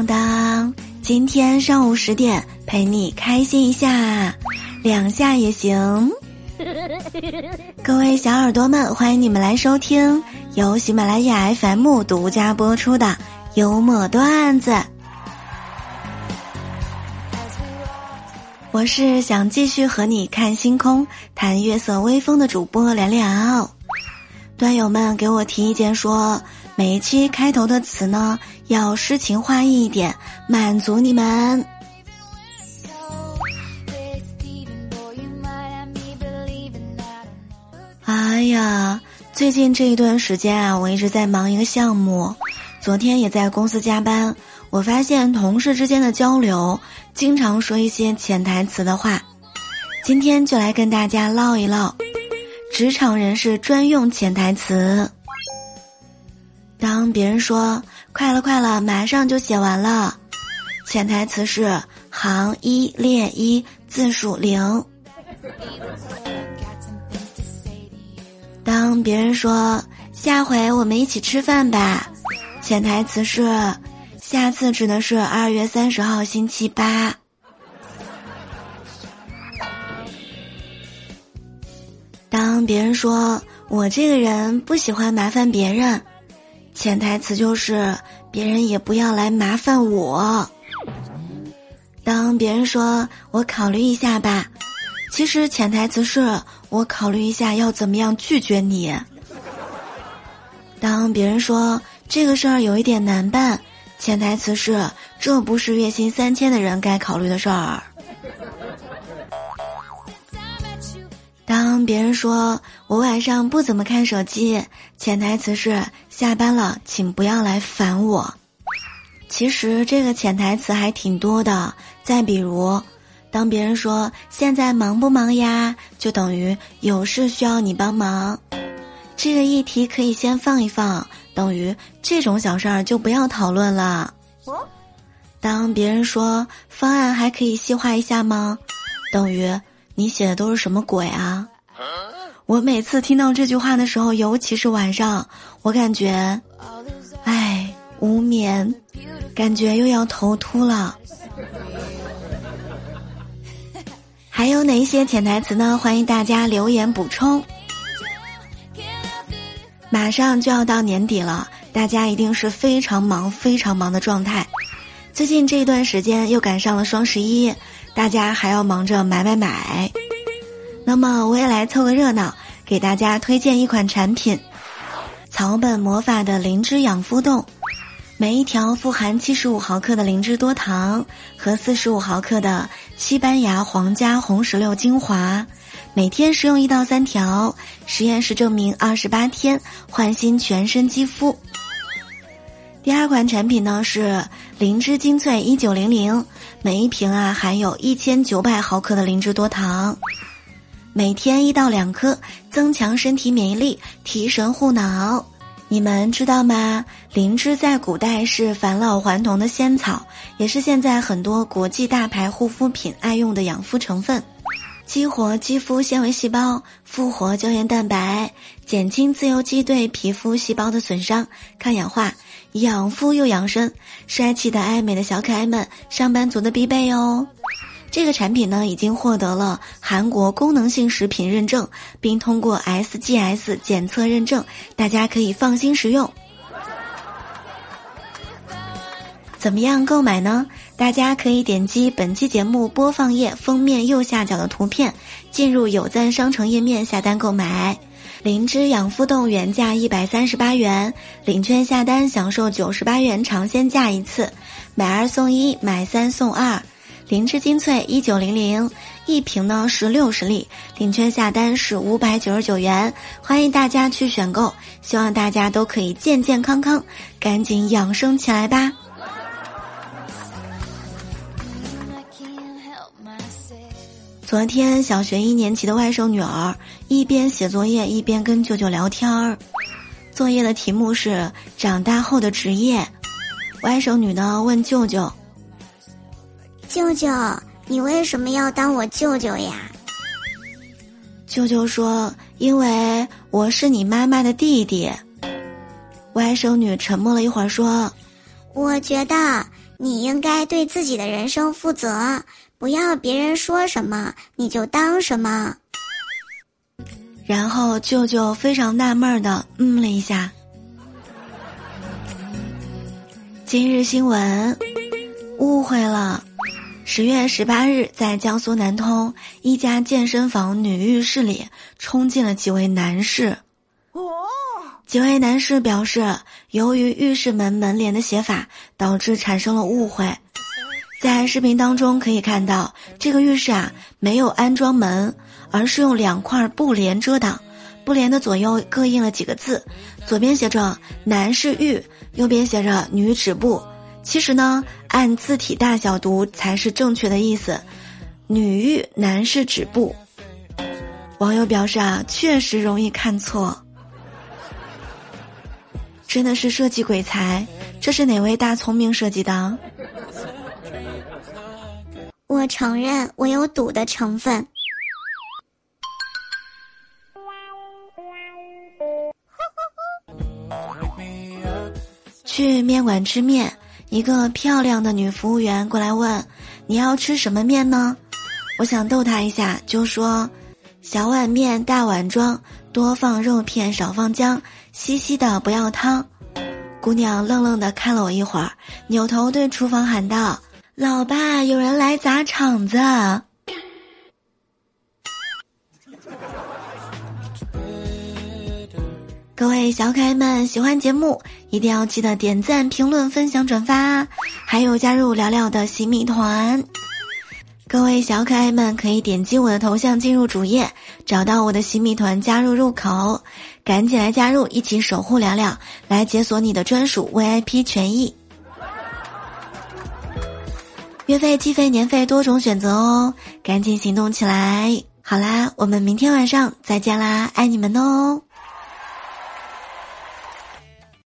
当当，今天上午十点陪你开心一下，两下也行。各位小耳朵们，欢迎你们来收听由喜马拉雅 FM 独家播出的幽默段子。我是想继续和你看星空、谈月色微风的主播聊聊。段友们给我提意见说，每一期开头的词呢要诗情画意一点，满足你们。哎呀，最近这一段时间啊，我一直在忙一个项目，昨天也在公司加班。我发现同事之间的交流经常说一些潜台词的话，今天就来跟大家唠一唠职场人士专用潜台词。当别人说“快了，快了，马上就写完了”，潜台词是“行一列一，字数零”。当别人说“下回我们一起吃饭吧”，潜台词是“下次指的是二月三十号星期八”。当别人说我这个人不喜欢麻烦别人，潜台词就是别人也不要来麻烦我。当别人说我考虑一下吧。其实潜台词是我考虑一下要怎么样拒绝你。当别人说这个事儿有一点难办，潜台词是这不是月薪三千的人该考虑的事儿。当别人说我晚上不怎么看手机，潜台词是下班了，请不要来烦我。其实这个潜台词还挺多的，再比如。当别人说现在忙不忙呀，就等于有事需要你帮忙。这个议题可以先放一放，等于这种小事儿就不要讨论了。当别人说方案还可以细化一下吗，等于你写的都是什么鬼啊？我每次听到这句话的时候，尤其是晚上，我感觉，唉，无眠，感觉又要头秃了。还有哪一些潜台词呢？欢迎大家留言补充。马上就要到年底了，大家一定是非常忙、非常忙的状态。最近这一段时间又赶上了双十一，大家还要忙着买买买。那么我也来凑个热闹，给大家推荐一款产品——草本魔法的灵芝养肤冻。每一条富含七十五毫克的灵芝多糖和四十五毫克的西班牙皇家红石榴精华，每天食用一到三条，实验室证明二十八天焕新全身肌肤。第二款产品呢是灵芝精粹一九零零，每一瓶啊含有一千九百毫克的灵芝多糖，每天一到两颗，增强身体免疫力，提神护脑。你们知道吗？灵芝在古代是返老还童的仙草，也是现在很多国际大牌护肤品爱用的养肤成分。激活肌肤纤维细胞，复活胶原蛋白，减轻自由基对皮肤细胞的损伤，抗氧化，养肤又养生，帅气的爱美的小可爱们，上班族的必备哦。这个产品呢，已经获得了韩国功能性食品认证，并通过 SGS 检测认证，大家可以放心食用。怎么样购买呢？大家可以点击本期节目播放页封面右下角的图片，进入有赞商城页面下单购买。灵芝养肤冻原价一百三十八元，领券下单享受九十八元尝鲜价一次，买二送一，买三送二。灵芝精粹一九零零一瓶呢是六十粒，领券下单是五百九十九元，欢迎大家去选购，希望大家都可以健健康康，赶紧养生起来吧。昨天小学一年级的外甥女儿一边写作业一边跟舅舅聊天儿，作业的题目是长大后的职业，外甥女呢问舅舅。舅舅，你为什么要当我舅舅呀？舅舅说：“因为我是你妈妈的弟弟。”外甥女沉默了一会儿，说：“我觉得你应该对自己的人生负责，不要别人说什么你就当什么。然后舅舅非常纳闷的嗯了一下。今日新闻，误会了。十月十八日，在江苏南通一家健身房女浴室里，冲进了几位男士。几位男士表示，由于浴室门门帘的写法，导致产生了误会。在视频当中可以看到，这个浴室啊没有安装门，而是用两块布帘遮挡。布帘的左右各印了几个字，左边写着“男士浴”，右边写着“女止步”。其实呢，按字体大小读才是正确的意思，“女浴男士止步”。网友表示啊，确实容易看错。真的是设计鬼才，这是哪位大聪明设计的？我承认我有赌的成分。去面馆吃面，一个漂亮的女服务员过来问：“你要吃什么面呢？”我想逗她一下，就说：“小碗面，大碗装。”多放肉片，少放姜，稀稀的不要汤。姑娘愣愣的看了我一会儿，扭头对厨房喊道：“老爸，有人来砸场子。”各位小可爱们，喜欢节目一定要记得点赞、评论、分享、转发，还有加入聊聊的洗米团。各位小可爱们，可以点击我的头像进入主页，找到我的洗米团加入入口，赶紧来加入，一起守护聊聊，来解锁你的专属 VIP 权益。月费、季费、年费多种选择哦，赶紧行动起来！好啦，我们明天晚上再见啦，爱你们哦。